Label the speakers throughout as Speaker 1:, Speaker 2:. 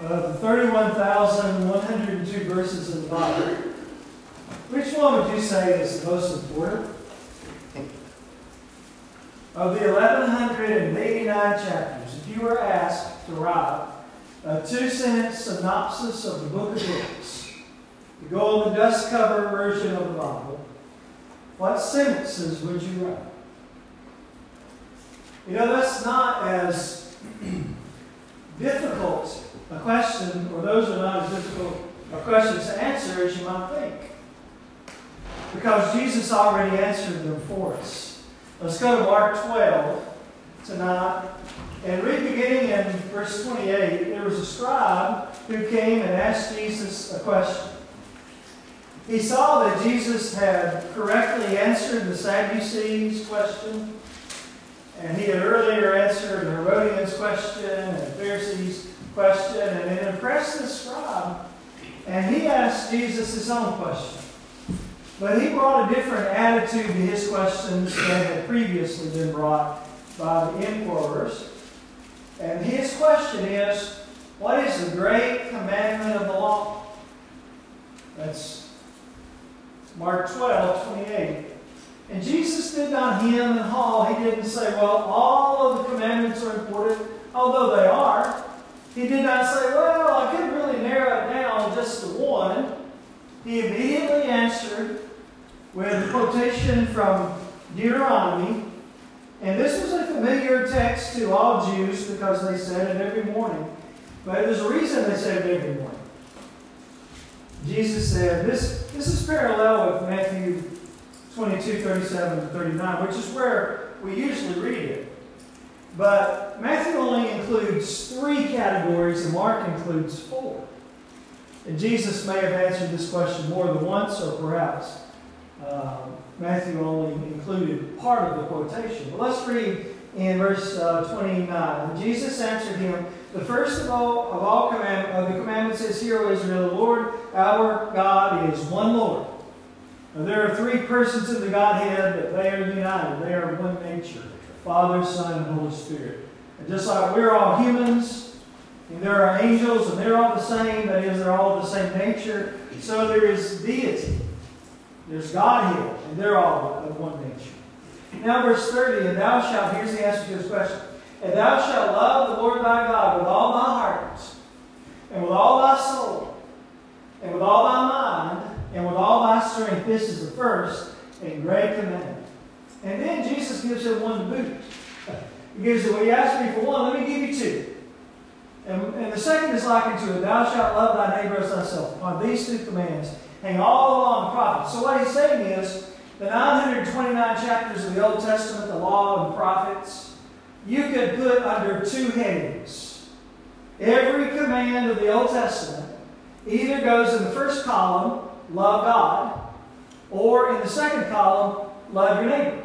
Speaker 1: of the 31,102 verses in the Bible, which one would you say is the most important? Of the 1,189 chapters, if you were asked to write a two sentence synopsis of the book of books, the dust cover version of the Bible, what sentences would you write? You know, that's not as difficult a question, or those are not as difficult a questions to answer as you might think. Because Jesus already answered them for us. Let's go to Mark 12 tonight and read beginning in verse 28. There was a scribe who came and asked Jesus a question. He saw that Jesus had correctly answered the Sadducees' question, and he had earlier answered Herodians' question and Pharisees' question, and it impressed the scribe. And he asked Jesus his own question. But he brought a different attitude to his questions than had previously been brought by the inquirers. And his question is, what is the great commandment of the law? That's Mark 12, 28. And Jesus did not hem and haw. He didn't say, well, all of the commandments are important, although they are. He did not say, well, I could really narrow it down just to one. He immediately answered with a quotation from Deuteronomy. And this was a familiar text to all Jews because they said it every morning. But there's a reason they said it every morning. Jesus said, this, this is parallel with Matthew 22, 37 to 39, which is where we usually read it. But Matthew only includes three categories and Mark includes four. And Jesus may have answered this question more than once, or perhaps uh, Matthew only included part of the quotation. But let's read in verse uh, 29. Jesus answered him, The first of all of all command, of the commandments is, Hear, O Israel, the Lord our God is one Lord. Now, there are three persons in the Godhead, but they are united. They are one nature Father, Son, and Holy Spirit. And just like we're all humans, and there are angels, and they're all the same, that is, they're all of the same nature, so there is deity. There's Godhead, and they're all of one nature. Now, verse 30, and thou shalt, here's the answer to this question, and thou shalt love the Lord thy God with all thy heart, and with all thy soul, and with all thy mind, and with all thy strength. This is the first and great commandment. And then Jesus gives him one to boot. He gives him, well, you asked me for one, let me give you two. And, and the second is likened to it, thou shalt love thy neighbor as thyself. Upon these two commands hang all along the prophets. So what he's saying is, the 929 chapters of the Old Testament, the law and prophets, you could put under two headings. Every command of the Old Testament either goes in the first column, love God, or in the second column, love your neighbor.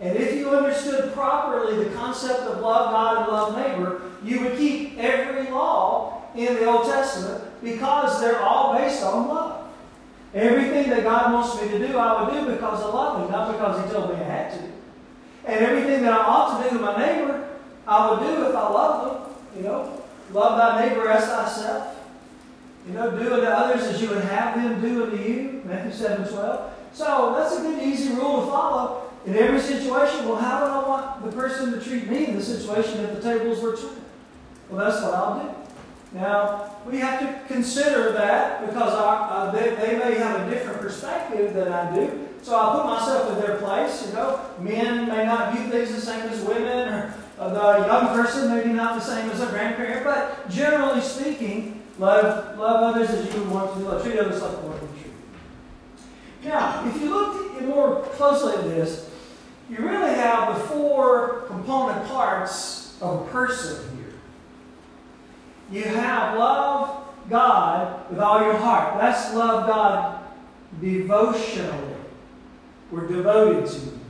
Speaker 1: And if you understood properly the concept of love God and love neighbor, you would keep every law in the Old Testament because they're all based on love. Everything that God wants me to do, I would do because I love Him, not because He told me I had to. And everything that I ought to do to my neighbor, I would do if I love them. You know, love thy neighbor as thyself. You know, do unto others as you would have them do unto you. Matthew 7 12. So that's a good, easy rule to follow. In every situation, well, how do I want the person to treat me in the situation if the tables were turned? Well, that's what I'll do. Now, we have to consider that because our, uh, they, they may have a different perspective than I do. So I'll put myself in their place. You know, men may not view things the same as women, or uh, the young person maybe not the same as a grandparent. But generally speaking, love love others as you would want to love. Treat others like you want to be treated. Now, if you look more closely at this, you really have the four component parts of a person here. You have love God with all your heart. That's love God devotionally. We're devoted to Him.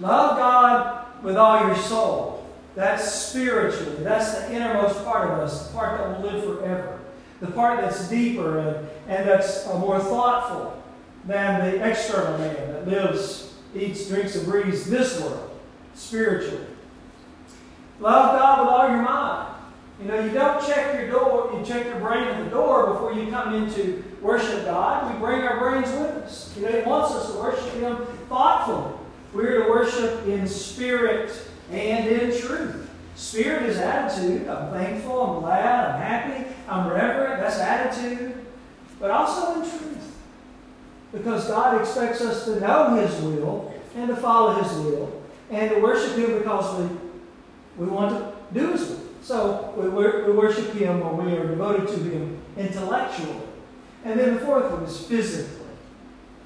Speaker 1: Love God with all your soul. That's spiritually. That's the innermost part of us, the part that will live forever. The part that's deeper and, and that's more thoughtful than the external man that lives, eats, drinks, and breathes this world, spiritually. Love God with all your mind. You know, you don't check your door, you check your brain at the door before you come into worship God. We bring our brains with us. You know, He wants us to worship Him thoughtfully. We're to worship in spirit and in truth. Spirit is attitude. I'm thankful, I'm glad, I'm happy, I'm reverent. That's attitude. But also in truth. Because God expects us to know His will and to follow His will and to worship Him because we, we want to do His will. So we, we worship Him or we are devoted to Him intellectually. And then the fourth one is physically.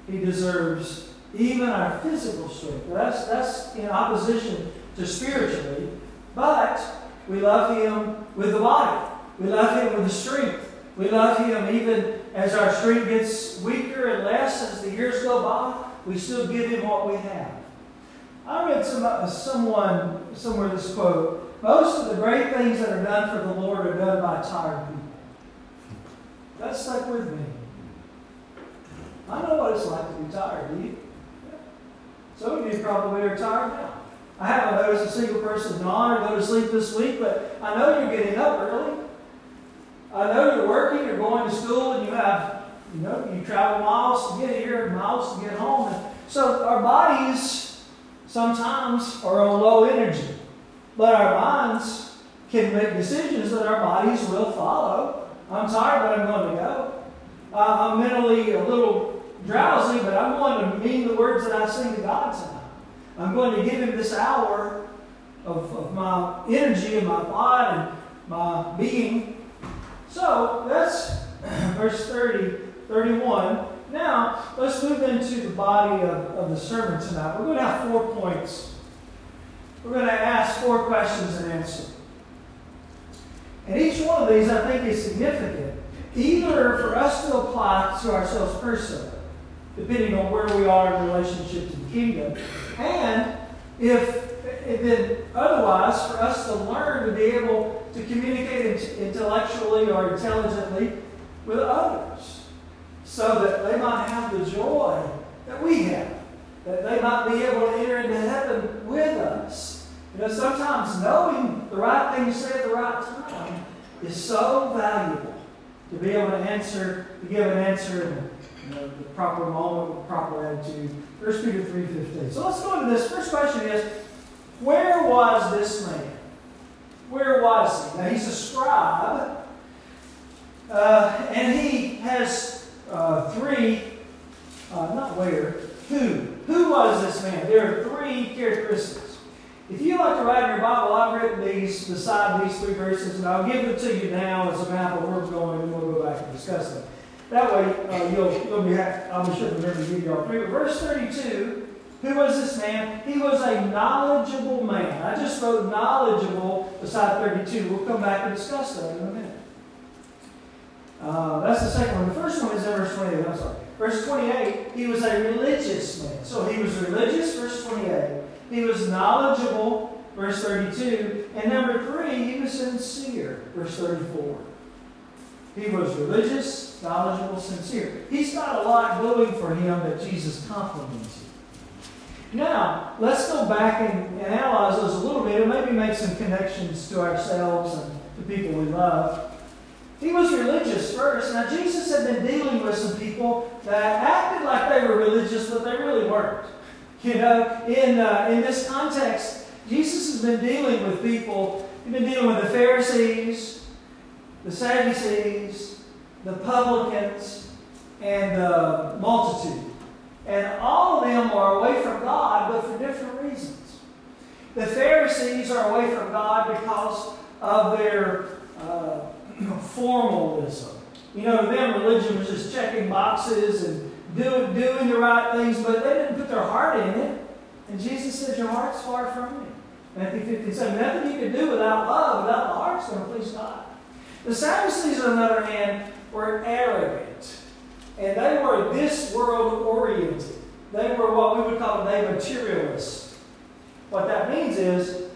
Speaker 1: He deserves even our physical strength. That's, that's in opposition to spiritually, but we love Him with the body. We love Him with the strength. We love Him even as our strength gets weaker and less as the years go by. We still give Him what we have. I read some, uh, someone somewhere this quote. Most of the great things that are done for the Lord are done by tired people. That stuck with me. I know what it's like to be tired, do you? Some of you probably are tired now. I haven't noticed a single person gone or go to sleep this week, but I know you're getting up early. I know you're working, you're going to school, and you have, you know, you travel miles to get here and miles to get home. And so our bodies sometimes are on low energy, but our minds can make decisions that our bodies will follow. I'm tired, but I'm going to go. Uh, I'm mentally a little drowsy, but I'm going to mean the words that I sing to God tonight. I'm going to give Him this hour of, of my energy and my thought and my being. So that's verse 30, 31. Now, let's move into the body of, of the sermon tonight. We're going to have four points. We're going to ask four questions and answer. And each one of these, I think, is significant, either for us to apply to ourselves personally, depending on where we are in relationship to the kingdom, and if then otherwise, for us to learn to be able to communicate intellectually or intelligently with others, so that they might have the joy that we have, that they might be able to enter into heaven with us. You know, sometimes knowing the right thing to say at the right time is so valuable to be able to answer, to give an answer know, the proper moment with proper attitude. First Peter 3.15. So let's go into this. First question is, where was this man? Where was he? Now he's a scribe, uh, and he has uh, three, uh, not where, who. Who was this man? There are three characteristics. If you like to write in your Bible, I've written these beside these three verses, and I'll give them to you now as a map of where we're going, and we'll go back and discuss them. That way, uh, you'll, you'll be, I'll be sure to remember to give you all three. Verse 32, who was this man? He was a knowledgeable man. I just wrote knowledgeable beside 32. We'll come back and discuss that in a minute. Uh, that's the second one. The first one is in verse 28. I'm sorry. Verse 28, he was a religious man. So he was religious, verse 28. He was knowledgeable, verse 32. And number three, he was sincere, verse 34. He was religious, knowledgeable, sincere. He's got a lot going for him that Jesus compliments him. Now, let's go back and, and analyze those a little bit and maybe make some connections to ourselves and to people we love. He was religious first. Now, Jesus had been dealing with some people that acted like they were religious, but they really weren't. You know, in, uh, in this context, Jesus has been dealing with people, he's been dealing with the Pharisees, the Sadducees, the publicans, and the multitude. And all of them are away from God, but for different reasons. The Pharisees are away from God because of their uh, formalism. You know, to them, religion was just checking boxes and do, doing the right things, but they didn't put their heart in it. And Jesus says, Your heart's far from me. Matthew 15, 7. Nothing you can do without love, without the heart's going to please God. The Sadducees, on the other hand, were arrogant. And they were this world oriented. They were what we would call today materialists. What that means is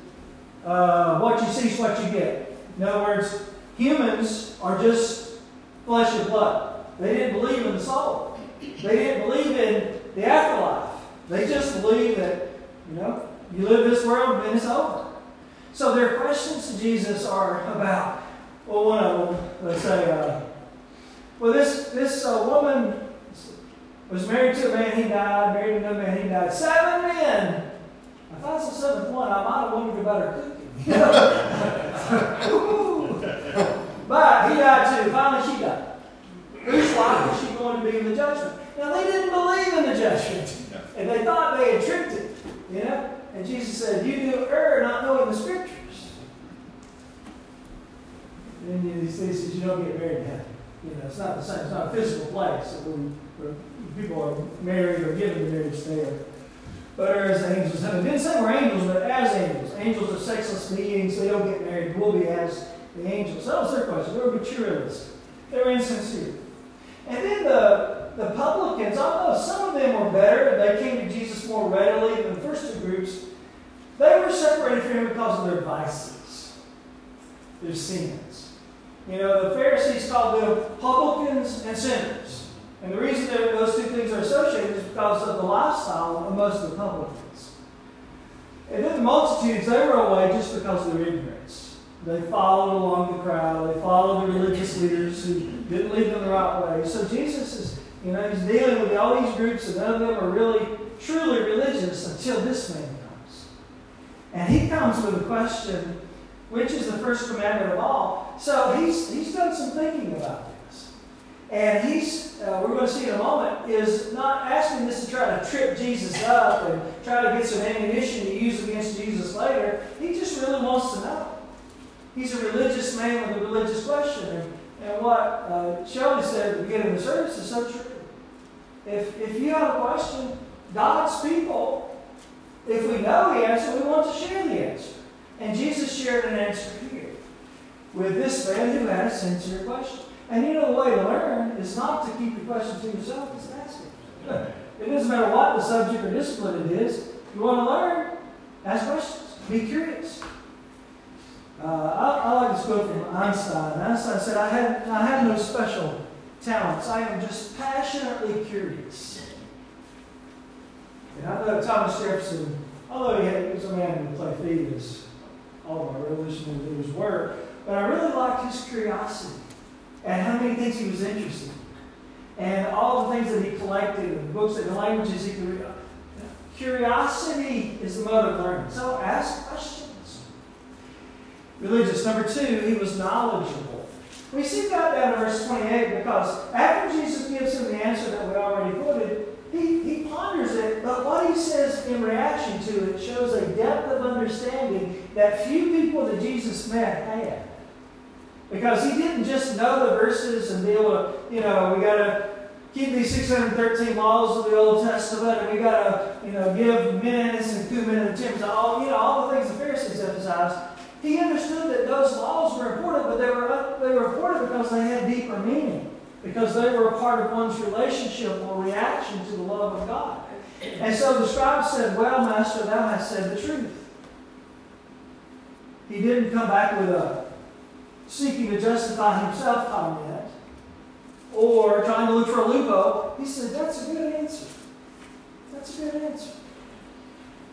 Speaker 1: uh, what you see is what you get. In other words, humans are just flesh and blood. They didn't believe in the soul. They didn't believe in the afterlife. They just believe that, you know, you live this world and then it's over. So their questions to Jesus are about well, one of them, let's say, uh, well, this this uh, woman was married to a man, he died, married another man, he died. Seven men. If I thought it's the seventh one. I might have wondered about her cooking. but he died too. Finally, she died. Whose wife was she going to be in the judgment? Now, they didn't believe in the judgment. And they thought they had tricked it. You know? And Jesus said, You do err not knowing the scriptures. And he says, You don't get married heaven. You know, it's not the same. It's not a physical place where people are married or given to marriage there. But as angels. It didn't say we're angels, but as angels. Angels are sexless beings. They don't get married. We'll be as the angels. That was their question. They were materialistic. They were insincere. And then the, the publicans, although some of them were better, they came to Jesus more readily than the first two groups, they were separated from him because of their vices, their sins. You know, the Pharisees called them publicans and sinners. And the reason that those two things are associated is because of the lifestyle of most of the publicans. And then the multitudes, they were away just because of their ignorance. They followed along the crowd. They followed the religious leaders who didn't lead them the right way. So Jesus is, you know, he's dealing with all these groups, and none of them are really truly religious until this man comes. And he comes with a question, which is the first commandment of all. So he's he's done some thinking about this. And he's, uh, we're going to see in a moment, is not asking this to try to trip Jesus up and try to get some ammunition to use against Jesus later. He just really wants to know. He's a religious man with a religious question. And, and what uh, Shelby said at the beginning of the service is so true. If, if you have a question, God's people, if we know the answer, we want to share the answer. And Jesus shared an answer here with this man who had a sincere question. And you know the way to learn is not to keep your question to yourself, it's to ask it. It doesn't matter what the subject or discipline it is. You want to learn? Ask questions. Be curious. Uh, I, I, like this quote from Einstein. Einstein said, I have, I have no special talents. I am just passionately curious. And I know Thomas Jefferson, although he, had, he was a man who played theaters, all of our revolutionary leaders were, but I really liked his curiosity and how many things he was interested in. And all the things that he collected, and books and the languages he could read. Curiosity is the mother of learning. So ask questions religious. Number two, he was knowledgeable. We see that down in verse 28 because after Jesus gives him the answer that we already quoted, he, he ponders it, but what he says in reaction to it shows a depth of understanding that few people that Jesus met had. Because he didn't just know the verses and be able to, you know, we got to keep these 613 laws of the Old Testament, and we got to, you know, give minutes and cumin and tens, all, you know, all the things the Pharisees emphasized. He understood that those laws were important, but they were, they were important because they had deeper meaning, because they were a part of one's relationship or reaction to the love of God. And so the scribe said, Well, Master, thou hast said the truth. He didn't come back with a seeking to justify himself comment or trying to look for a loophole. He said, That's a good answer. That's a good answer.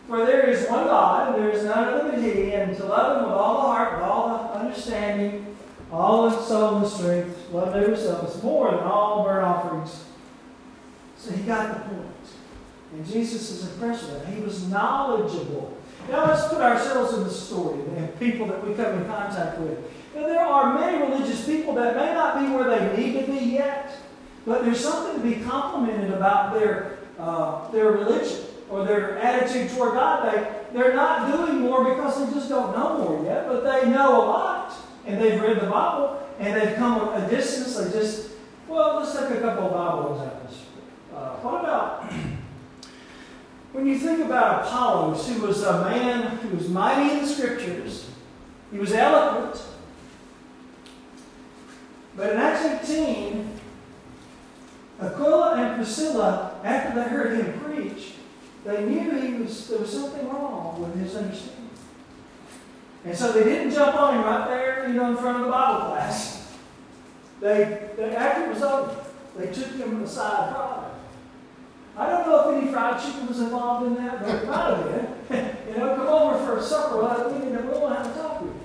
Speaker 1: For there is one God, and there is none other but He, and to love Him with all the heart, with all the understanding, all the soul and strength, love neighbor self, is more than all burnt offerings. So he got the point. And Jesus is impressed with that. He was knowledgeable. Now let's put ourselves in the story and people that we come in contact with. Now, there are many religious people that may not be where they need to be yet, but there's something to be complimented about their, uh, their religion or their attitude toward God. They, they're not doing more because they just don't know more yet, but they know a lot. And they've read the Bible and they've come a distance. They just, well, let's take a couple of Bible examples. Uh, what about when you think about Apollos, who was a man who was mighty in the scriptures, he was eloquent. But in Acts 18, Aquila and Priscilla, after they heard him preach, they knew he was, there was something wrong with his understanding. And so they didn't jump on him right there, you know, in front of the Bible class. They, they after it was over, they took him aside. I don't know if any fried chicken was involved in that, but it might have been. you know, come over for a supper. Well, we, we want to have a talk with you.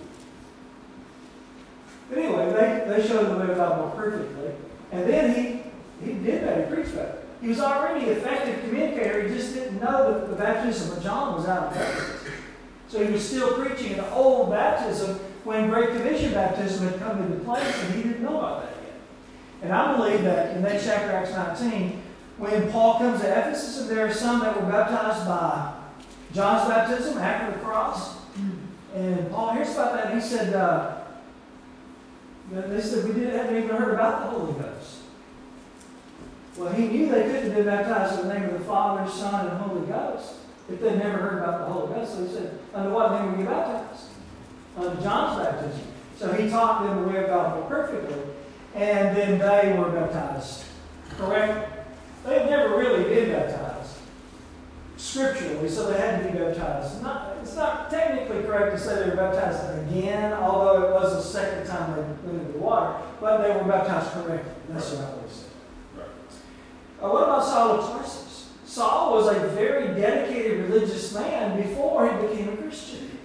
Speaker 1: But anyway, they, they showed him the way of God more perfectly. And then he, he did that. he preached better. He was already an effective communicator. He just didn't know that the baptism of John was out of date. So he was still preaching an old baptism when Great Commission baptism had come into place, and he didn't know about that yet. And I believe that in that chapter, Acts 19, when Paul comes to Ephesus, and there are some that were baptized by John's baptism after the cross. And Paul hears about that, and he said, uh, they said, we didn't, haven't even heard about the Holy Ghost. Well, he knew they couldn't have been baptized in the name of the Father, Son, and Holy Ghost if they'd never heard about the Holy Ghost. So he said, under what name were you baptized? Under John's baptism. So he taught them the way of God perfectly. And then they were baptized. Correct? They've never really been baptized scripturally, so they had to be baptized. Not, it's not technically correct to say they were baptized again, although it was the second time they went into the water, but they were baptized correctly. That's what I would say. Uh, what about Saul of Tarsus? Saul was a very dedicated religious man before he became a Christian.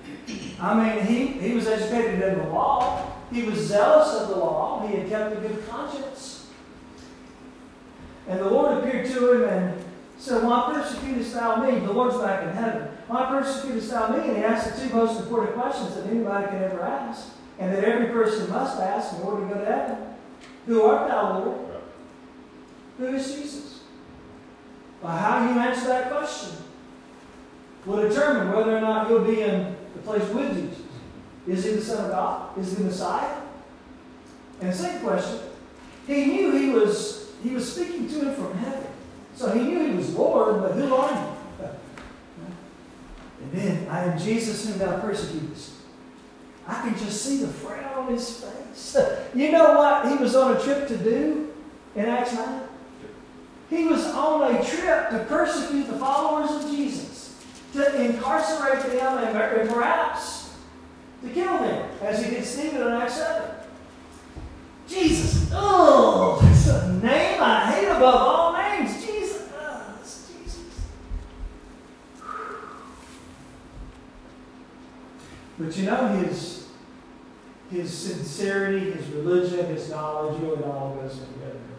Speaker 1: I mean, he, he was educated in the law. He was zealous of the law. He had kept a good conscience. And the Lord appeared to him and said, Why persecutest thou me? The Lord's back in heaven. Why persecutest thou me? And he asked the two most important questions that anybody can ever ask, and that every person must ask in order to go to heaven. Who art thou, Lord? Who is Jesus? Well, how you answer that question will determine whether or not you'll be in the place with Jesus. Is he the Son of God? Is he the Messiah? And second question, he knew he was he was speaking to him from heaven. So he knew he was Lord, but who are you? And then, I am Jesus whom thou persecutest. I can just see the frown on his face. You know what he was on a trip to do in Acts 9? He was on a trip to persecute the followers of Jesus, to incarcerate them and perhaps to kill them, as he did Stephen in Acts 7. Jesus, oh, that's a name I hate above all names. Jesus, oh, Jesus. But you know, his, his sincerity, his religion, his knowledge, it all goes together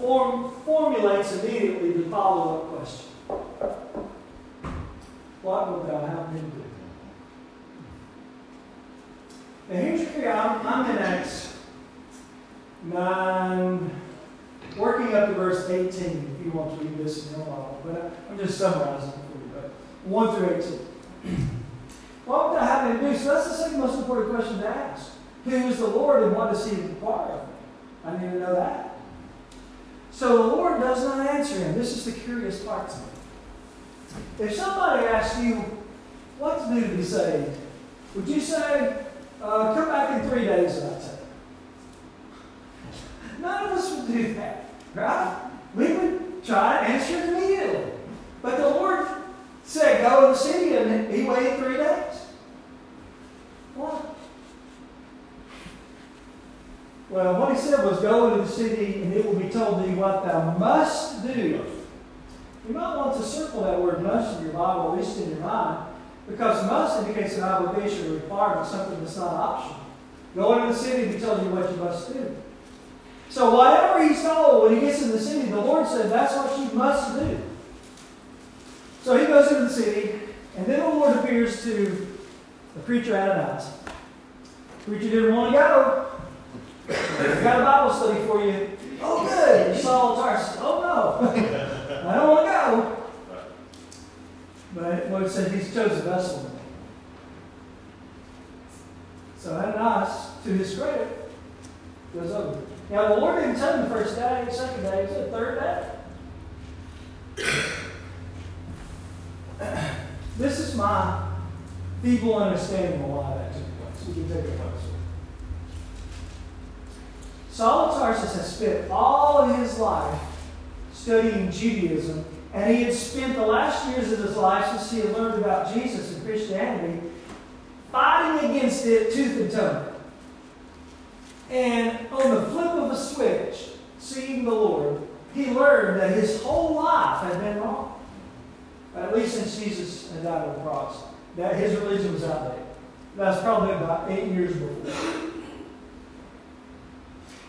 Speaker 1: form, formulates immediately the follow up question What would thou have me do? Now here's your I'm, I'm in Acts 9, working up to verse 18, if you want to read this in your Bible. But I'm just summarizing for you. But 1 through 18. what would thou have me do? So that's the second most important question to ask. Who is the Lord and what does he require of me? I need to know that. So the Lord does not answer him. This is the curious part to me. If somebody asks you, what's new to be saved? Would you say, uh, come back in three days, and I'd say. None of us would do that, right? We would try to answer it immediately. But the Lord said, go to the city, and he waited three days. Why? Well, what he said was, Go into the city, and it will be told thee what thou must do. You might want to circle that word must in your Bible, at least in your mind, because must indicates an obligation or requirement, something that's not optional. Go into the city, and he tells you what you must do. So, whatever he's told when he gets in the city, the Lord said that's what you must do. So he goes into the city, and then the Lord appears to the preacher Ananias. The preacher didn't want to go. I've got a Bible study for you. Oh, good. Saul Tarsus. Oh, no. I don't want to go. But what it said, he's chosen vessel. So Ananias, to his credit, goes over. Now, the Lord didn't tell him the first day, the second day, he said third day. this is my feeble understanding of why that took place. We can take it place. Saul of Tarsus had spent all of his life studying Judaism, and he had spent the last years of his life since he had learned about Jesus and Christianity fighting against it tooth and toe. And on the flip of a switch, seeing the Lord, he learned that his whole life had been wrong. At least since Jesus had died on the cross. That his religion was outdated. That's probably about eight years before.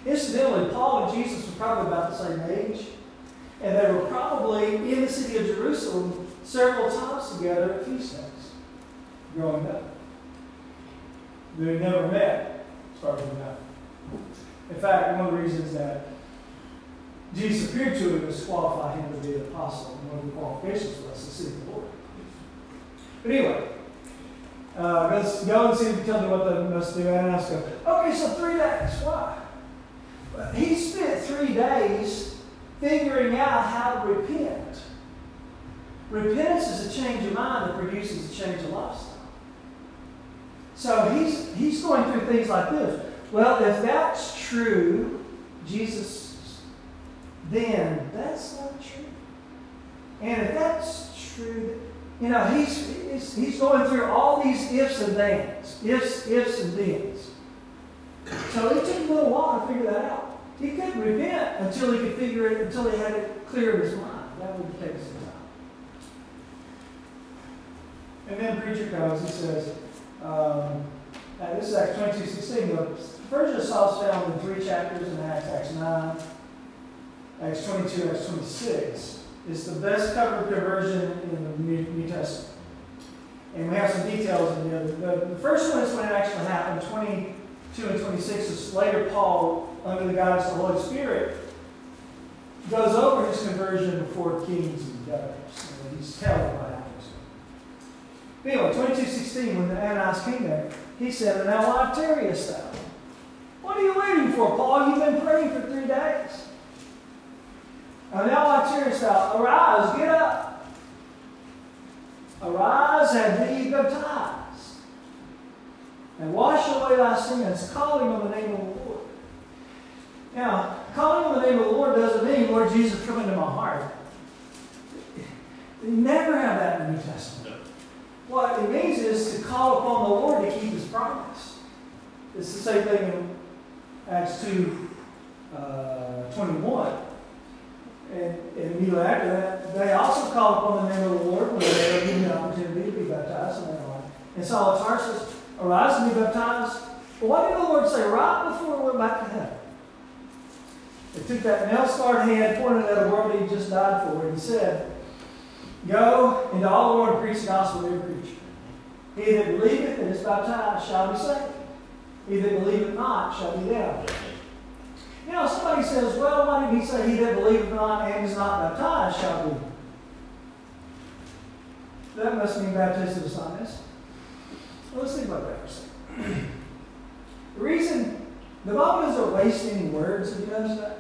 Speaker 1: Incidentally, Paul and Jesus were probably about the same age, and they were probably in the city of Jerusalem several times together at feast days growing up. They never met, as far as we know. In fact, one of the reasons that Jesus appeared to him was qualify him to be an apostle. And one of the qualifications was to see the Lord. But anyway, uh, let's go and see if you tell me what they must do. And ask him, okay, so three days. Why? He spent three days figuring out how to repent. Repentance is a change of mind that produces a change of lifestyle. So he's, he's going through things like this. Well, if that's true, Jesus, then that's not true. And if that's true, you know, he's, he's, he's going through all these ifs and thens, ifs, ifs and thens. So it took a little while to figure that out. He couldn't repent until he could figure it, until he had it clear in his mind. That would take some time. And then preacher comes, he says, um, uh, this is Acts 22, 16. The version of found in three chapters in Acts, Acts 9, Acts 22, Acts 26. It's the best covered conversion in the New, New Testament. And we have some details in there. The, the first one is when it actually happened, 22 and 26 is later Paul, under the guidance of the Holy Spirit, goes over his conversion before kings and governors. And he's telling what happened. Anyway, 2216, when the Ananias came there, he said, And Now why tarriest thou? What are you waiting for, Paul? You've been praying for three days. And now why tarriest thou? Arise, get up. Arise and be baptized. And wash away thy sins, calling on the name of the Lord. Now, calling on the name of the Lord doesn't mean, Lord Jesus, come into my heart. You never have that in the New Testament. What it means is to call upon the Lord to keep his promise. It's the same thing in Acts 2 uh, 21. And, and immediately after that, they also call upon the name of the Lord when they are given the opportunity to be baptized. And, and Saul of Tarsus, arise and be baptized. But what did the Lord say right before we went back to heaven? They took that nail scarred hand, pointed at the world he just died for, and he said, Go into all the world and preach the gospel to every creature. He that believeth and is baptized shall be saved. He that believeth not shall be damned. You know, somebody says, well, why didn't he say he that believeth not and is not baptized shall be? That must mean baptism is not necessary. Well, let's think about that for a second. the reason the Bible doesn't waste any words, have you noticed that?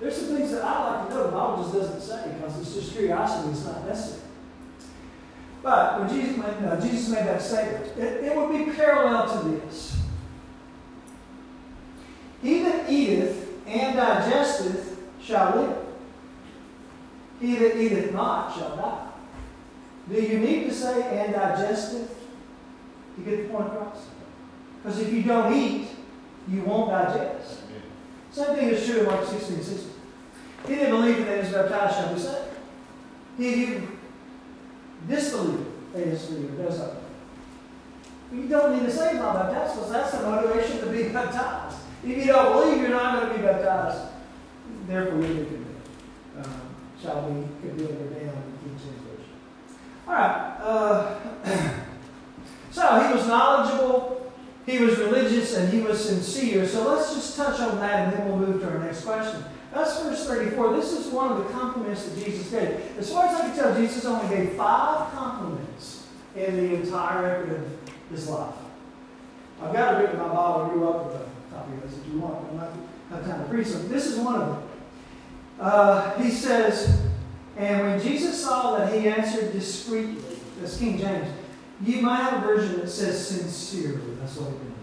Speaker 1: There's some things that I like to know the Bible just doesn't say because it's just curiosity, it's not necessary. But when Jesus made, uh, Jesus made that statement, it, it would be parallel to this. He that eateth and digesteth shall live. He that eateth not shall die. Do you need to say and digesteth to get the point across? Because if you don't eat, you won't digest. Same thing is true in Mark 16 16. He didn't believe that believeth and is baptized shall be saved. He who disbelieveth and is believed does not. You don't need to say not baptized because that's the motivation to be baptized. If you don't believe, you're not going to be baptized. Therefore, you'll be condemned. Um, shall be condemned or damned in King James Version. All right. Uh, so he was knowledgeable he was religious and he was sincere. So let's just touch on that and then we'll move to our next question. That's verse 34. This is one of the compliments that Jesus gave. As far as I can tell, Jesus only gave five compliments in the entire record of his life. I've got it written in my Bible. You're welcome to copy of this if you want. I'm not have time to preach them. This is one of them. Uh, he says, And when Jesus saw that he answered discreetly, that's King James, you might have a version that says sincerely. That's what it means.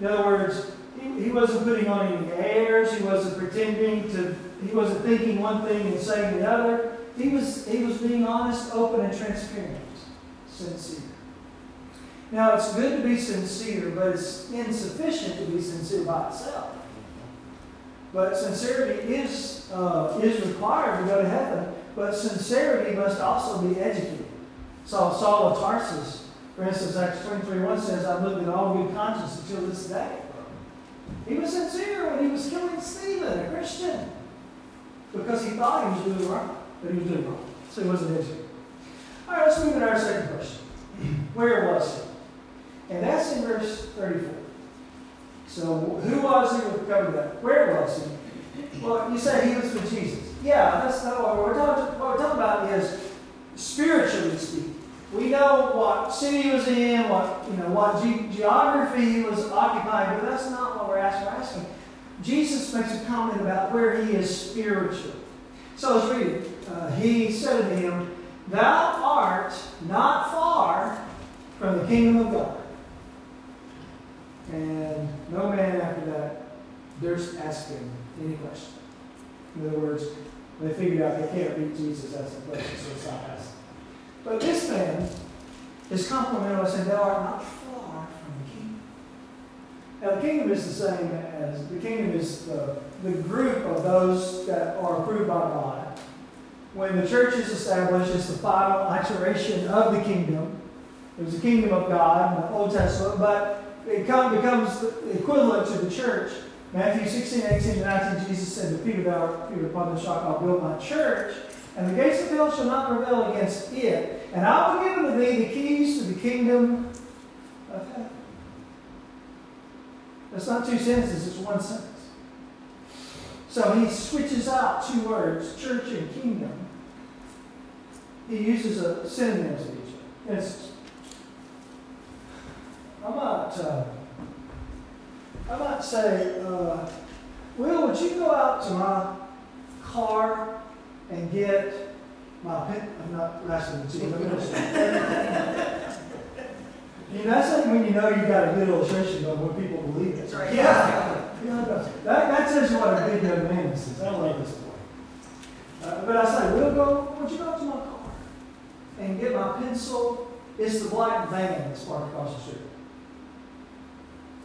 Speaker 1: In other words, he, he wasn't putting on any airs. He wasn't pretending to. He wasn't thinking one thing and saying the other. He was. He was being honest, open, and transparent. Sincere. Now, it's good to be sincere, but it's insufficient to be sincere by itself. But sincerity is uh, is required to go to heaven. But sincerity must also be educated. So Saul of Tarsus, for instance, Acts 23 1 says, I've lived in all good conscience until this day. He was sincere when he was killing Stephen, a Christian, because he thought he was doing right, but he was doing wrong. So he wasn't his. All right, let's move to our second question. Where was he? And that's in verse 34. So who was he? We've covered that. Where was he? Well, you say he was with Jesus. Yeah, that's not what we're talking. What we're talking about is spiritually speaking. We know what city he was in, what you know, what ge- geography he was occupying, but that's not what we're asking. We're asking. Jesus makes a comment about where he is spiritually. So let's read it. Uh, he said to him, Thou art not far from the kingdom of God. And no man after that durst ask him any question. In other words, they figured out they can't beat Jesus, that's the question, so it's not asking. But this man is complimenting us saying, Thou art not far from the kingdom. Now, the kingdom is the same as the kingdom is the, the group of those that are approved by God. When the church is established, it's the final iteration of the kingdom. It was the kingdom of God in the Old Testament, but it come, becomes the equivalent to the church. Matthew 16, 18, and 19, Jesus said to Peter, Thou, Peter, upon this rock I'll build my church, and the gates of hell shall not prevail against it. And I will give unto thee the keys to the kingdom of heaven. That's not two sentences, it's one sentence. So he switches out two words, church and kingdom. He uses a synonyms of each other. It's, I might, uh, I might say, uh, Will, would you go out to my car and get my pen? I'm not asking to you. Let me. You know, that's like when you know you've got a good illustration of when people believe.
Speaker 2: That's right.
Speaker 1: Yeah. yeah that, that tells you what a big young man this is. I love this boy. Uh, but I say, Will, go, would you go to my car and get my pencil? It's the black van that's parked across the street.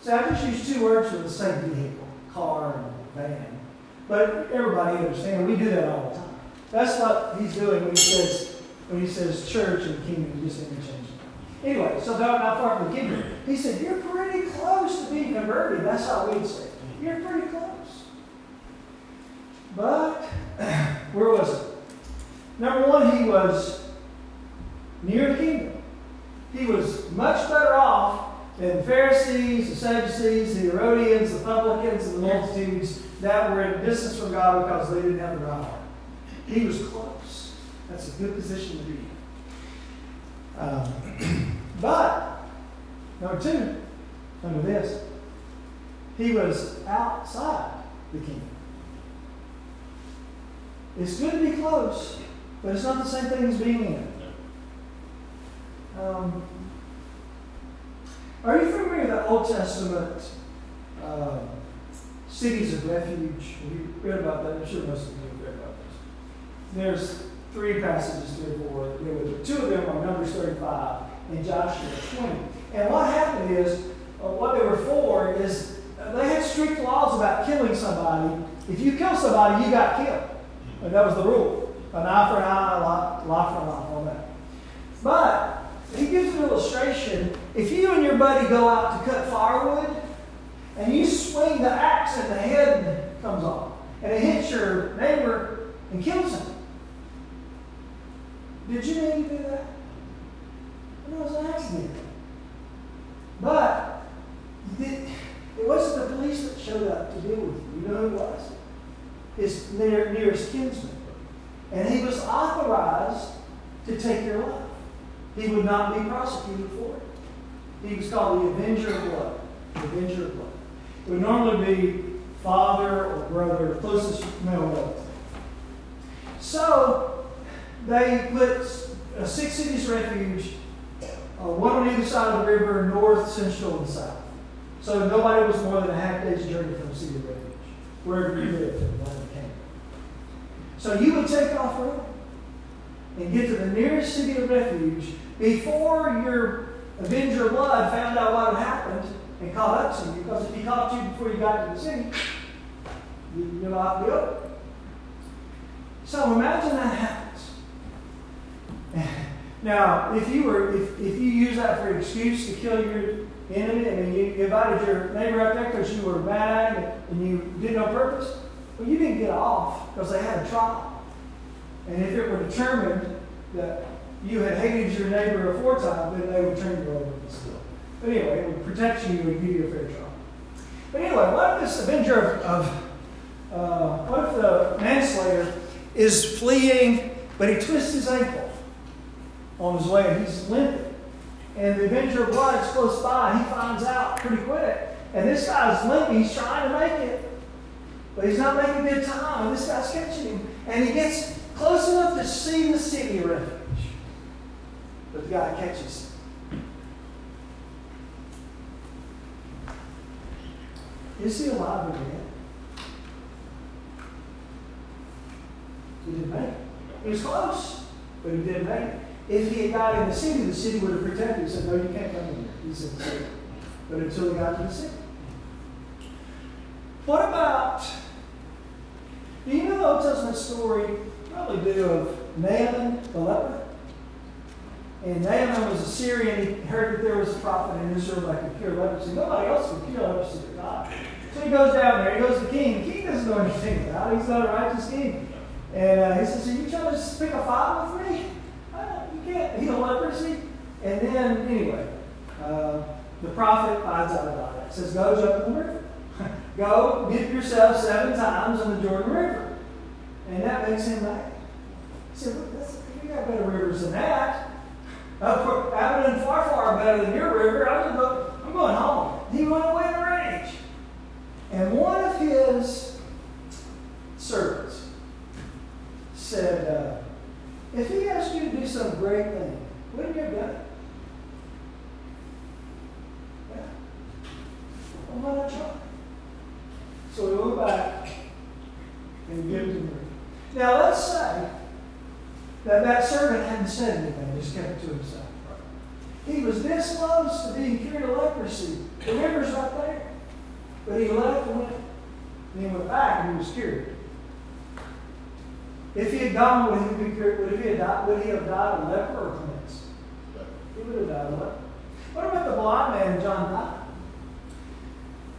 Speaker 1: So I just use two words for the same vehicle, car and van. But everybody understands, we do that all the time. That's what he's doing when he says, when he says church and kingdom, just interchangeable. Anyway, so thou art far from the kingdom. He said, You're pretty close to being converted. That's how we'd say. You're pretty close. But where was it? Number one, he was near the kingdom. He was much better off than the Pharisees, the Sadducees, the Herodians, the publicans, and the multitudes that were in distance from God because they didn't have the right heart. He was close. That's a good position to be in. Um, but, number two, under this, he was outside the kingdom. It's good to be close, but it's not the same thing as being in. Um, are you familiar with the Old Testament uh, cities of refuge? Have you read about that? I'm sure most of you have read about this. There's three passages, four, that deal it. Two of them are Numbers 35 and Joshua 20. And what happened is, uh, what they were for is uh, they had strict laws about killing somebody. If you kill somebody, you got killed. And that was the rule. An eye for an eye, a lie, lie for a lie, all that. But he gives an illustration. If you and your buddy go out to cut firewood, and you swing the axe and the head comes off, and it hits your neighbor and kills him. Did you know you do that? It was an accident. But it wasn't the police that showed up to deal with you. You know who it was? His near, nearest kinsman. And he was authorized to take your life. He would not be prosecuted for it. He was called the Avenger of Blood. The Avenger of Blood. It would normally be father or brother, closest male relative. So they put six cities refuge, uh, one on either side of the river, north, central, and south. So nobody was more than a half day's journey from the city of refuge, wherever you lived in the land of Canaan. So you would take off running and get to the nearest city of refuge before your avenger blood found out what had happened and caught up to you. Because if he caught you before you got to the city, you, you're not good. So imagine that happens. Now, if you were if, if you use that for an excuse to kill your enemy. I mean, you, invited your neighbor out there because you were mad and you did no purpose. Well, you didn't get off because they had a trial. And if it were determined that you had hated your neighbor aforetime, then they would turn you over to still. But anyway, it would protect you and give you a fair trial. But anyway, what if this avenger of, of uh, what if the manslayer is fleeing, but he twists his ankle on his way and he's limping? And the avenger of blood is close by. He finds out pretty quick. And this guy's limping. He's trying to make it. But he's not making good time. And this guy's catching him. And he gets close enough to see the city of refuge. But the guy catches him. Is he alive again? He didn't make it. He was close, but he didn't make it. If he had got in the city, the city would have protected him. He said, No, you can't come in here. He's in the city. But until he got to the city. What about, do you know the Old Testament story, probably do, of Naaman the leper? And Naaman was a Syrian. He heard that there was a prophet in Israel that could cure leprosy. Nobody else could cure leprosy but God. So he goes down there. He goes to the king. The king doesn't know anything about it. He's not a righteous king. And uh, he says, Are you trying to just pick a fight with me? Heal leprosy. And then, anyway, uh, the prophet finds out about it. Says, Go jump in the river. Go dip yourself seven times in the Jordan River. And that makes him mad. He said, You got better rivers than that. Uh, Abana and Pharpar, far better than your river. I'm, go, I'm going home. He went away in a rage. And one of his servants said, uh, if he asked you to do some great thing, wouldn't you have done it? Yeah. Try? So we went back and give to me. Now let's say that that servant hadn't said anything, just kept it to himself. He was this close to being cured of leprosy. The river's right there. But he left and went. And he went back and he was cured. If he had gone, would he, be, would he, have died, would he have died a leper or cleansed? He would have died a leper. What about the blind man John 9?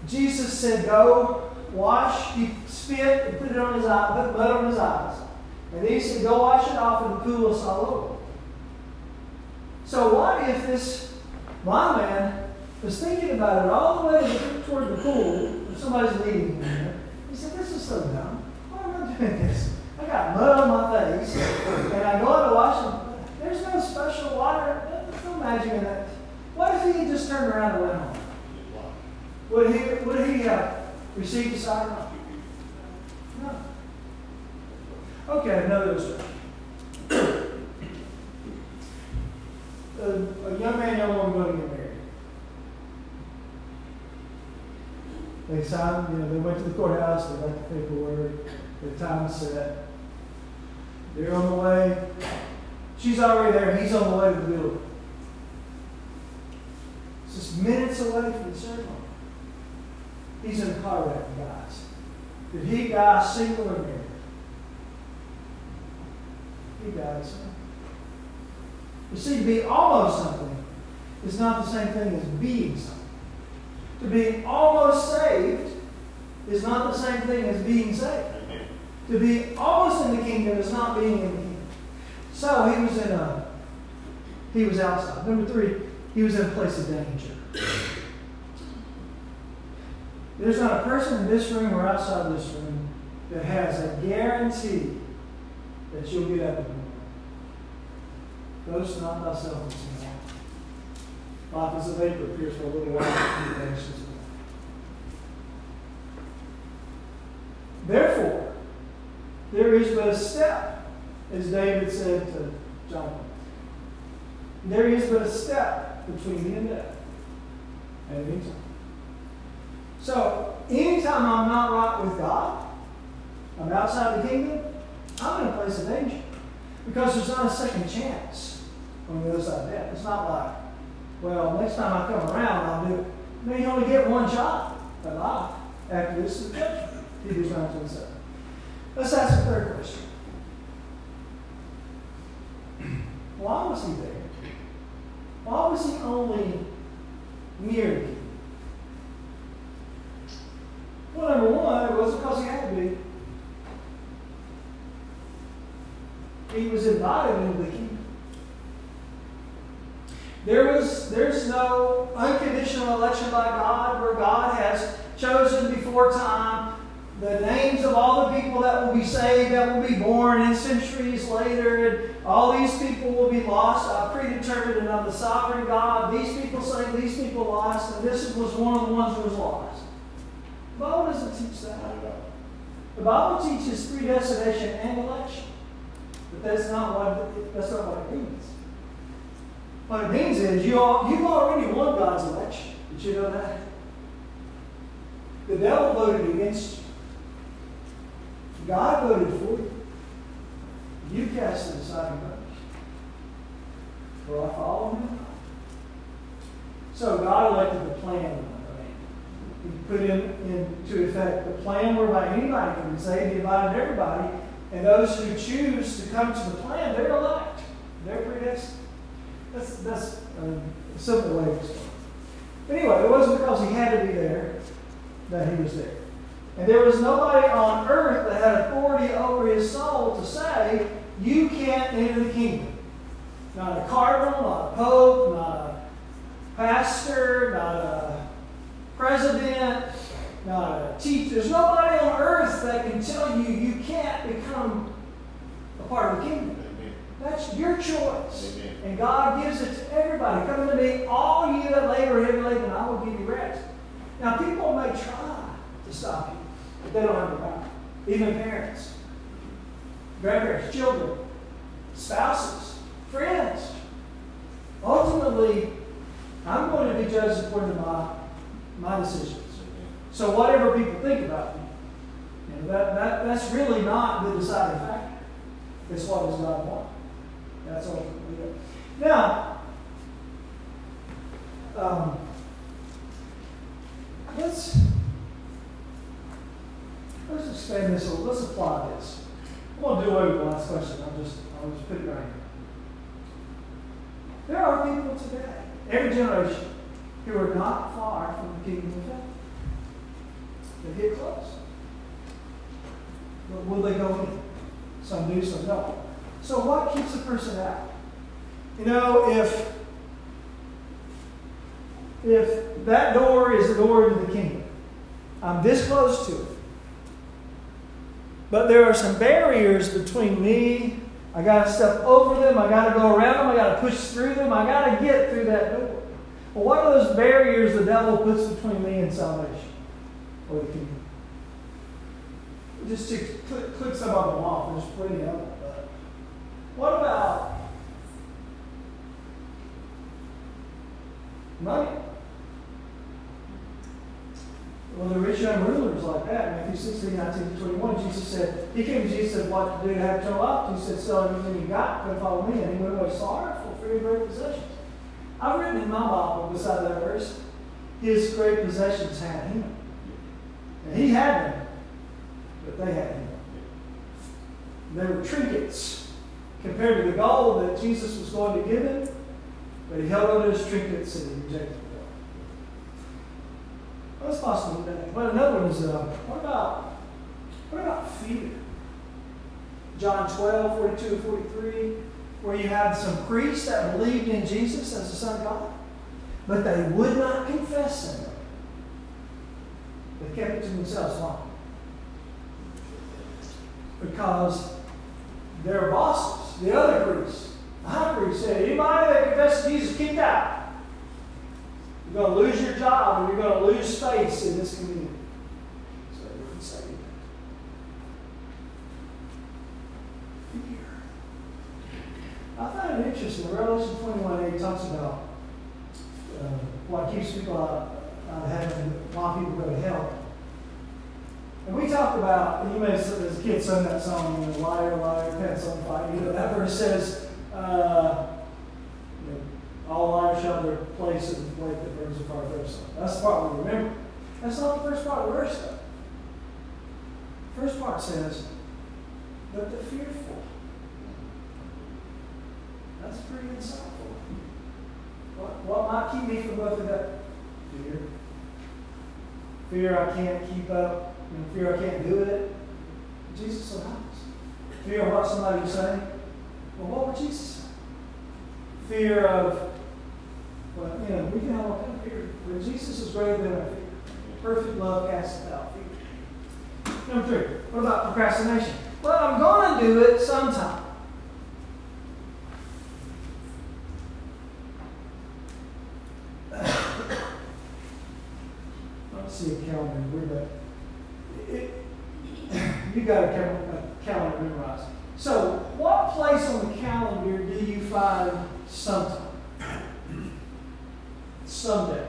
Speaker 1: Jesus said, Go wash, he spit and put it on his eye, put blood on his eyes. And he said, Go wash it off in the pool of Siloam. So what if this blind man was thinking about it all the way toward the pool, and somebody's leading him there? He said, This is so dumb. Why am I doing this? I got mud on my face, and I go out to wash them. There's no special water. There's no magic in that. What if he had just turned around and went home? Would he, would he uh, have received the sacrament? No. Okay, another a, a young man, young woman going to get married. They signed, you know, they went to the courthouse, they got the paperwork, the time set. They're on the way. She's already there. He's on the way to the building. It's just minutes away from the ceremony. He's in a car wreck, guys. Did he die single or married? He died single. You see, to be almost something is not the same thing as being something. To be almost saved is not the same thing as being saved. To be almost in the kingdom is not being in the kingdom. So he was in a, he was outside. Number three, he was in a place of danger. There's not a person in this room or outside this room that has a guarantee that you'll get up in the morning. Boast not thyself in small. Life is a vapor, appears for a little while, and Therefore, there is but a step, as David said to Jonathan. There is but a step between me and death. At any time. So, anytime I'm not right with God, I'm outside the kingdom, I'm in a place of danger. Because there's not a second chance on the other side of death. It's not like, well, next time I come around, I'll do it. No, you only get one shot at life. After this is judgment. Hebrews 9 27. Let's ask a third question. Why was he there? Why was he only near king. Well, number one, it wasn't because he had to be. He was invited into the kingdom. There was there's no unconditional election by God where God has chosen before time the names of all the people that will be saved, that will be born in centuries later, and all these people will be lost, uh, predetermined, and of the sovereign God. These people saved, these people lost, and this was one of the ones who was lost. The Bible doesn't teach that. The Bible teaches predestination and election. But that's not what that's not what it means. What it means is you all, you've already won God's election. Did you know that? The devil voted against you. God voted for you. You cast the deciding vote. Will I follow him? So God elected the plan he put in, into effect the plan whereby anybody can be saved. He invited everybody. And those who choose to come to the plan, they're elect. They're predestined. That's, that's um, a simple way to explain it. Anyway, it wasn't because he had to be there that he was there. And there was nobody on earth that had authority over his soul to say, you can't enter the kingdom. Not a cardinal, not a pope, not a pastor, not a president, not a teacher. There's nobody on earth that can tell you you can't become a part of the kingdom. That's your choice. Amen. And God gives it to everybody. Come to me, all you that labor heavy laden, and I will give you rest. Now, people may try to stop you, they don't have the power. Even parents, grandparents, children, spouses, friends. Ultimately, I'm going to be judged according to my, my decisions. So whatever people think about me, you know, that, that, that's really not the deciding factor. It's what does God want. That's ultimately it. Now, um, let's let's expand this. Let's apply this. I'm going to do away with the last question. I'll just I'll just put it right here. There are people today, every generation, who are not far from the kingdom of heaven. They get close. But will they go in? Some do, some don't. So what keeps a person out? You know, if if that door is the door to the kingdom, I'm this close to it. But there are some barriers between me. I got to step over them. I got to go around them. I got to push through them. I got to get through that door. Well, what are those barriers the devil puts between me and salvation or the kingdom? Just to click, click some of them off. There's plenty of them. But What about money? Well, the rich young ruler was like that. Matthew 16, 19 to 21, Jesus said, He came to Jesus said, What to do to have eternal life? He said, Sell everything you got, come follow me. And he went away sorrowful for your great possessions. I've written in my Bible beside that verse, His great possessions had him. And he had them, but they had him. They were trinkets compared to the gold that Jesus was going to give him, but he held on to his trinkets and he rejected the gold. Well, that's possible today. But another one is uh, what about what about fear? John 12, 42 and 43, where you had some priests that believed in Jesus as the Son of God, but they would not confess him. They kept it to themselves. Why? Because their bosses the other priests, the high priest said, anybody that confesses Jesus, kicked out. You're going to lose your job and you're going to lose space in this community. So wouldn't say Fear. I find it interesting. Revelation 21 8 talks about uh, what keeps people out, out of heaven, why people go to hell. And we talk about, you may have, as a kid sung that song, you know, liar, liar, pants on fire. You know, that verse says, uh, all liars shall their place in the lake that burns the fire brimstone. That's the part we remember. That's not the first part of verse, though. The first part says, but the fearful. That's pretty insightful. What, what might keep me from going through that Fear. Fear I can't keep up. Know, fear I can't do it. Jesus said, Fear of what somebody was saying. Well, what would Jesus say? Fear of, well, you know, we can have all kind of fear. But Jesus is greater than our fear. Perfect love casts out fear. Number three, what about procrastination? Well, I'm going to do it sometime. See a calendar. Where that? you got a calendar, a calendar memorized. So, what place on the calendar do you find sometime? Someday.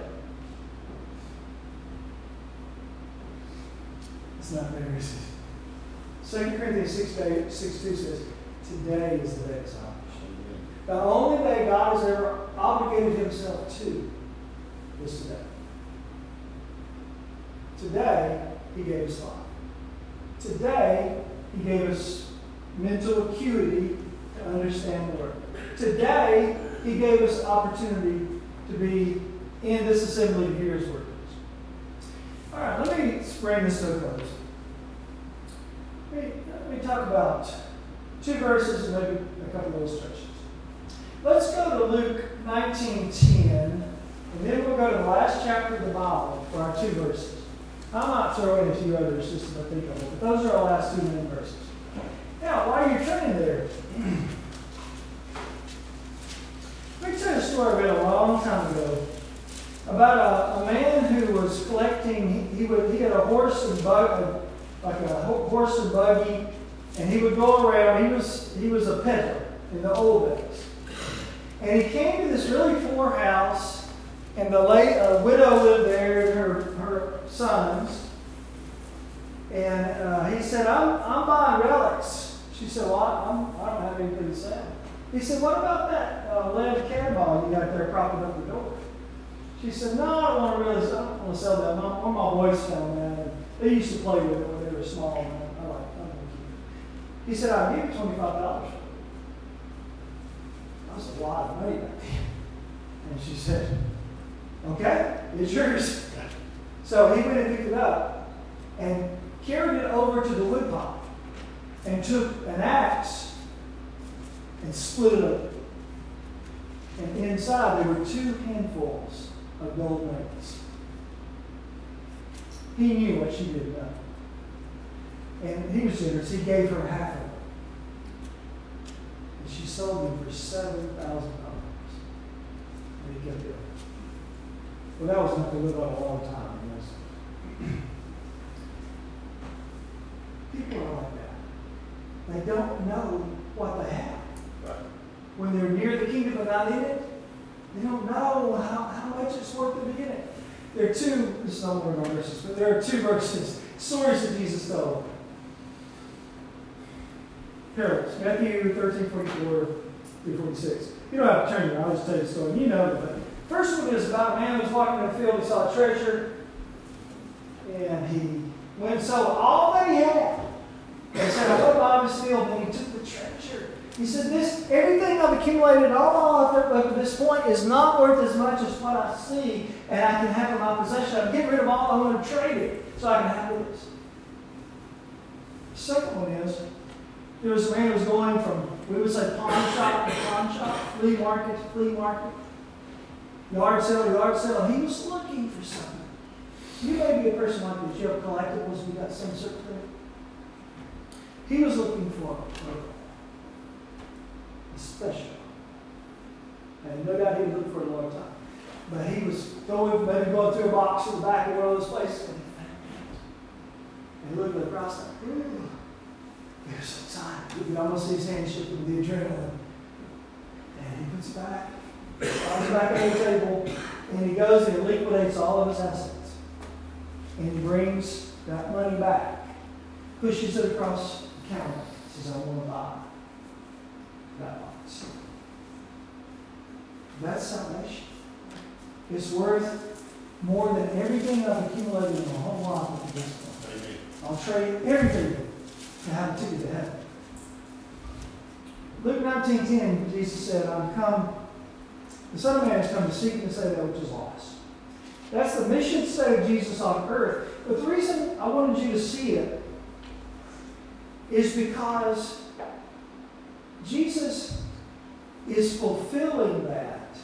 Speaker 1: It's not very easy. 2 Corinthians 6, day, 6 2 says, Today is the day of salvation. The only day God has ever obligated himself to is today. Today, he gave us life. Today, he gave us mental acuity to understand the Word. Today, he gave us opportunity to be in this assembly to hear his. All right, let me bring this to a close. Let me, let me talk about two verses and maybe a couple of illustrations. Let's go to Luke 19.10, and then we'll go to the last chapter of the Bible for our two verses. I might throw in a few others just I think of it, but those are our last two main verses. Now, while you're turning there, me tell you a story read a long time ago about a, a man who was collecting, he, he, would, he had a horse and bug, like a horse and buggy, and he would go around. He was, he was a peddler in the old days. And he came to this really poor house, and the late, a widow lived there and her, her sons. And uh, he said, I'm, I'm buying relics. She said, Well, I'm, I don't have anything to sell. He said, What about that uh, cannonball you got there propping up the door? She said, No, I don't want to really sell, I don't want to sell that. One of my boys found that. They used to play with it when they were small. And I like I like it. He said, I'll give you $25 for it. That's a lot of money back then. And she said, Okay, it's yours. So he went and picked it up and carried it over to the woodpile and took an axe and split it up. And inside there were two handfuls of gold nuggets. He knew what she didn't know. And he was generous. He gave her half of it. And she sold them for $7,000. And he kept it. Well, that was enough to live on a long time. Yes. People are like that. They don't know what they have. When they're near the kingdom and not in it, they don't know how, how much it's worth to be in it. There are two, this is not one of verses, but there are two verses, stories that Jesus told. Parables, Matthew 13, 44 through 46. You don't have to turn I'll just tell you the story. You know the First one is about a man who was walking in a field, he saw a treasure, and he went and sold all that he had. He said, I Bob his field, and he took the treasure. He said, This everything I've accumulated all my life up to this point is not worth as much as what I see and I can have in my possession. I'm getting rid of all, I want to trade it so I can have this. Second one is there was a man who was going from, we would say pawn shop to pawn shop, flea market to flea market, yard sale yard sale. He was looking for something. You may be a person like this. You have collectibles, you got some certain thing. He was looking for special. And no doubt he looking for a long time. But he was throwing, maybe going through a box in the back of one of those places. And he looked at the price like, ooh, there's some time. You can almost see his hand shifting with the adrenaline. And he puts it back, comes back on the table, and he goes and liquidates all of his assets. And he brings that money back, pushes it across the counter, says, I want to buy that box. That's salvation. It's worth more than everything I've accumulated in my whole life to this point. I'll trade everything to have a ticket to heaven. Luke 19.10, Jesus said, I'm come, the Son of Man has come to seek and save that which is lost. That's the mission state of Jesus on earth. But the reason I wanted you to see it is because Jesus is fulfilling that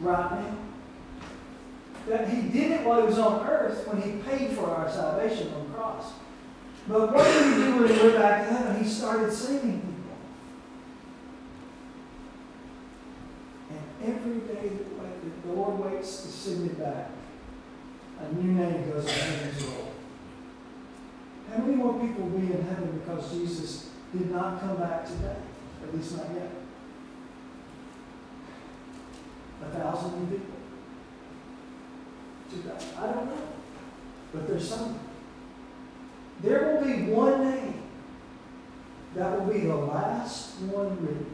Speaker 1: right now. That he did it while he was on earth when he paid for our salvation on the cross. But what did he do when he went back to heaven? He started saving people. And every day that the Lord waits to send me back, a new name goes on heaven's roll. How many more people will be in heaven because Jesus did not come back today? At least not yet. A thousand new people. I don't know. But there's some. There will be one name that will be the last one written.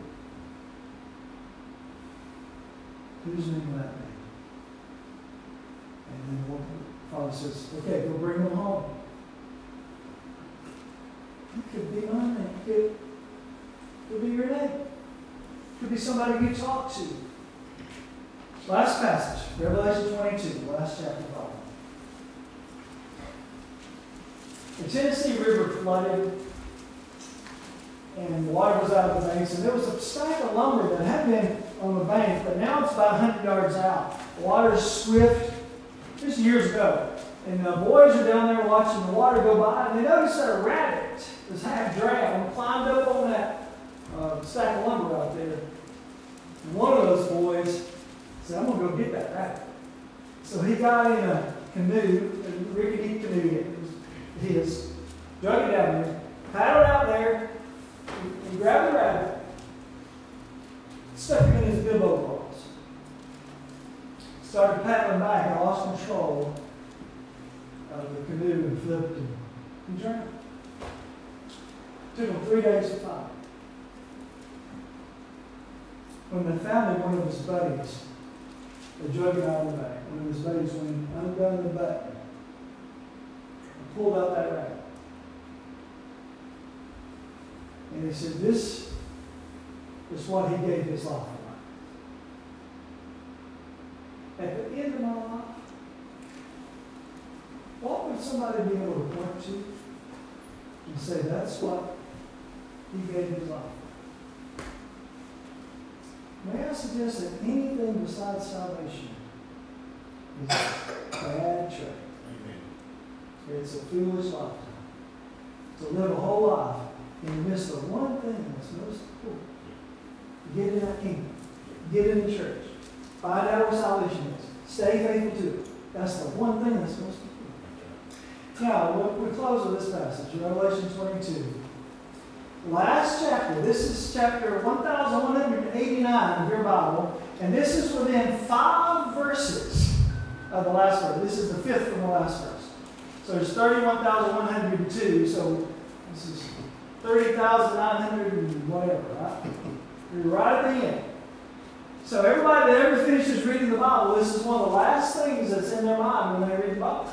Speaker 1: Whose name will that be? And then one Father says, okay, go bring them home. It could be my name. It could, could be your name. It could be somebody you talk to. Last passage, Revelation 22, last chapter probably. The Tennessee River flooded, and the water was out of the banks, and there was a stack of lumber that had been on the bank, but now it's about 100 yards out. Water is swift. This years ago. And the boys are down there watching the water go by, and they notice that a rabbit was half drowned, and climbed up on that uh, stack of lumber out there. And one of those boys said, I'm going to go get that rabbit. So he got in a canoe, a rickety canoe, it his, drug it down there, paddled out there, he grabbed the rabbit, stuck it in his bib overalls, started paddling back, and lost control of the canoe and flipped and he drowned. Took him three days to find. When they found him, one of his buddies, drug him out of the back. One of his buddies went undone the button and pulled out that rabbit. And he said, This is what he gave his life for. At the end of my life, what would somebody be able to point to and say, that's what he gave his life? May I suggest that anything besides salvation is a bad trade? It's a foolish lifetime. To live a whole life in the midst of one thing that's most important. Get in that kingdom. Get in the church. Find out where salvation is. Stay faithful to it. That's the one thing that's most important. Now, we'll close with this passage, in Revelation 22. Last chapter, this is chapter 1189 of your Bible, and this is within five verses of the last verse. This is the fifth from the last verse. So there's 31,102, so this is 30,900 and whatever, right? You're right at the end. So everybody that ever finishes reading the Bible, this is one of the last things that's in their mind when they read the Bible.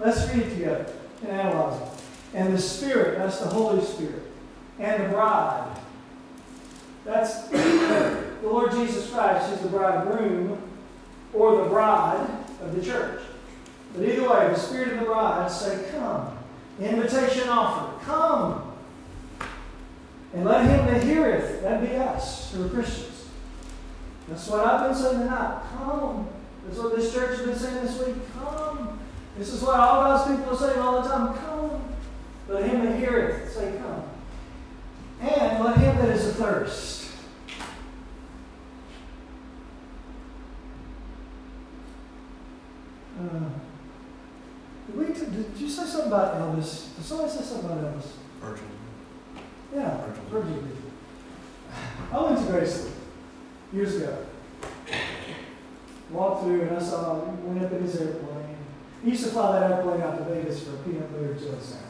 Speaker 1: Let's read it together and analyze it. And the Spirit, that's the Holy Spirit. And the bride. That's the Lord Jesus Christ is the bridegroom or the bride of the church. But either way, the Spirit and the bride say, Come. Invitation offered. Come. And let him that heareth, that be us who are Christians. That's what I've been saying tonight. Come. That's what this church has been saying this week. Come. This is what all God's people are saying all the time. Come. Let him that heareth say, Come. And let him that is athirst. Uh, did, we, did you say something about Elvis? Did somebody say something about Elvis?
Speaker 2: Virgil.
Speaker 1: Yeah, Virgil did. I went to Graceland years ago. Walked through and I saw, went up in his airplane. He used to fly that airplane out to Vegas for a peanut butter jelly sandwich.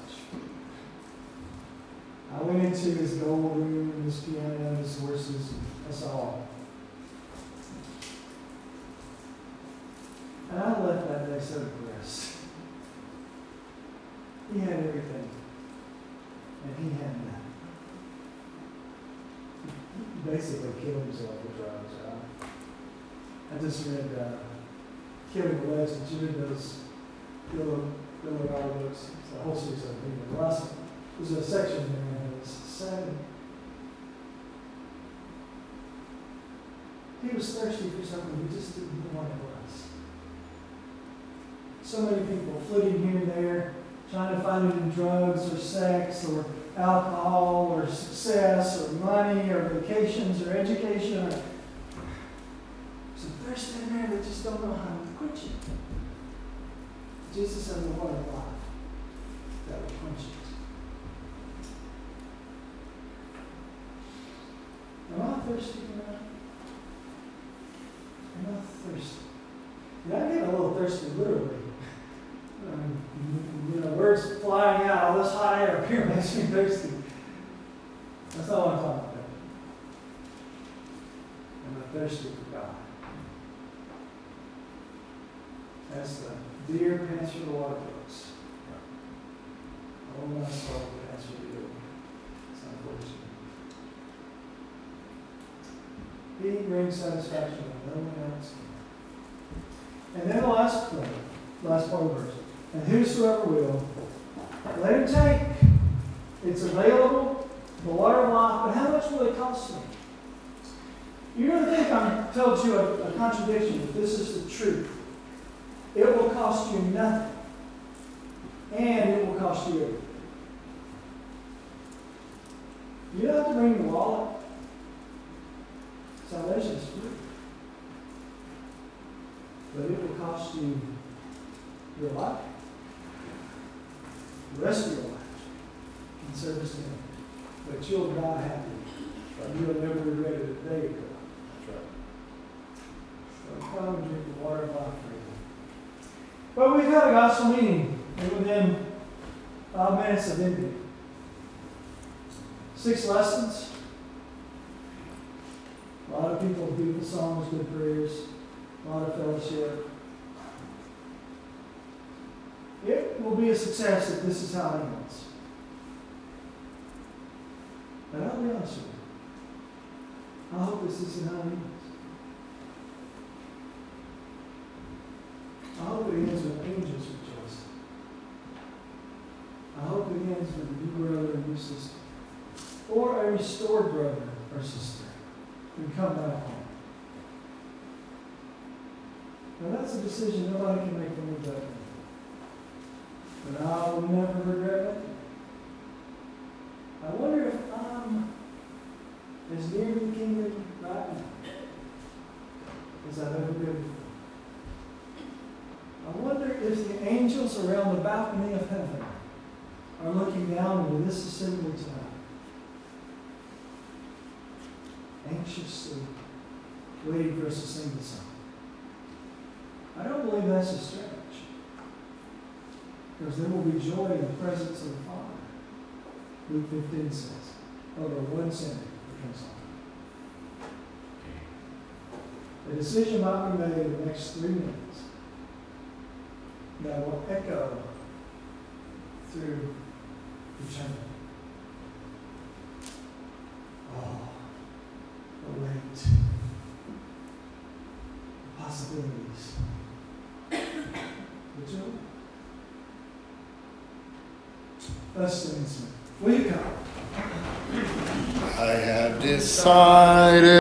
Speaker 1: I went into his gold room, his piano, his horses, that's all. And I left that day so depressed. He had everything, and he had nothing. He basically killed himself with drugs? I just read uh, Killing the Legends. You read those Bill Bill O'Reilly books. A whole series of. The last there's a section there that is sad. He was thirsty for something he just didn't know what it was. So many people flitting here and there, trying to find it in drugs or sex or alcohol or success or money or vacations or education or some thirst in there that just don't know how to quench it. Jesus has the water of life that will quench it. Am I thirsty tonight? Am I thirsty? Yeah, I get a little thirsty literally. Um, you know, words flying out, all this hot air here makes me thirsty. That's not what I'm talking about. I'm thirsty for God. As the deer pants for the water brooks. Oh, my soul pants for you. It's unfortunate. He brings satisfaction when no one else. And then the last point, last part of verse. And whosoever will, let him take. It's available, the water of life, but how much will it cost me? You're going to think I'm telling you a, a contradiction, but this is the truth. It will cost you nothing, and it will cost you everything. You don't have to bring the wallet. Salvation is free. But it will cost you your life, the rest of your life, in service to Him. But you'll die happy. You'll never regret it a day ago. So come and drink the water of life freely. Well, we've had a gospel meeting within five minutes of ending. Six lessons. A lot of people, beautiful songs, good prayers, a lot of fellowship. It will be a success if this is how it ends. But I'll be honest with you. I hope this isn't how it ends. I hope it ends with angels Ends with a new brother and new sister. Or a restored brother or sister and come back home. Now that's a decision nobody can make for me but. But I will never regret it. I wonder if I'm as near the kingdom right now as I've ever been before. I wonder if the angels around the balcony of heaven are looking down into this assembly tonight, anxiously waiting for us to sing the song. I don't believe that's a stretch. Because there will be joy in the presence of the Father. Luke 15 says, over one sinner becomes on. A decision might be made in the next three minutes that will echo through eternity. Oh, the weight, the possibilities, the joy. Let's stand Will you come?
Speaker 2: I have decided.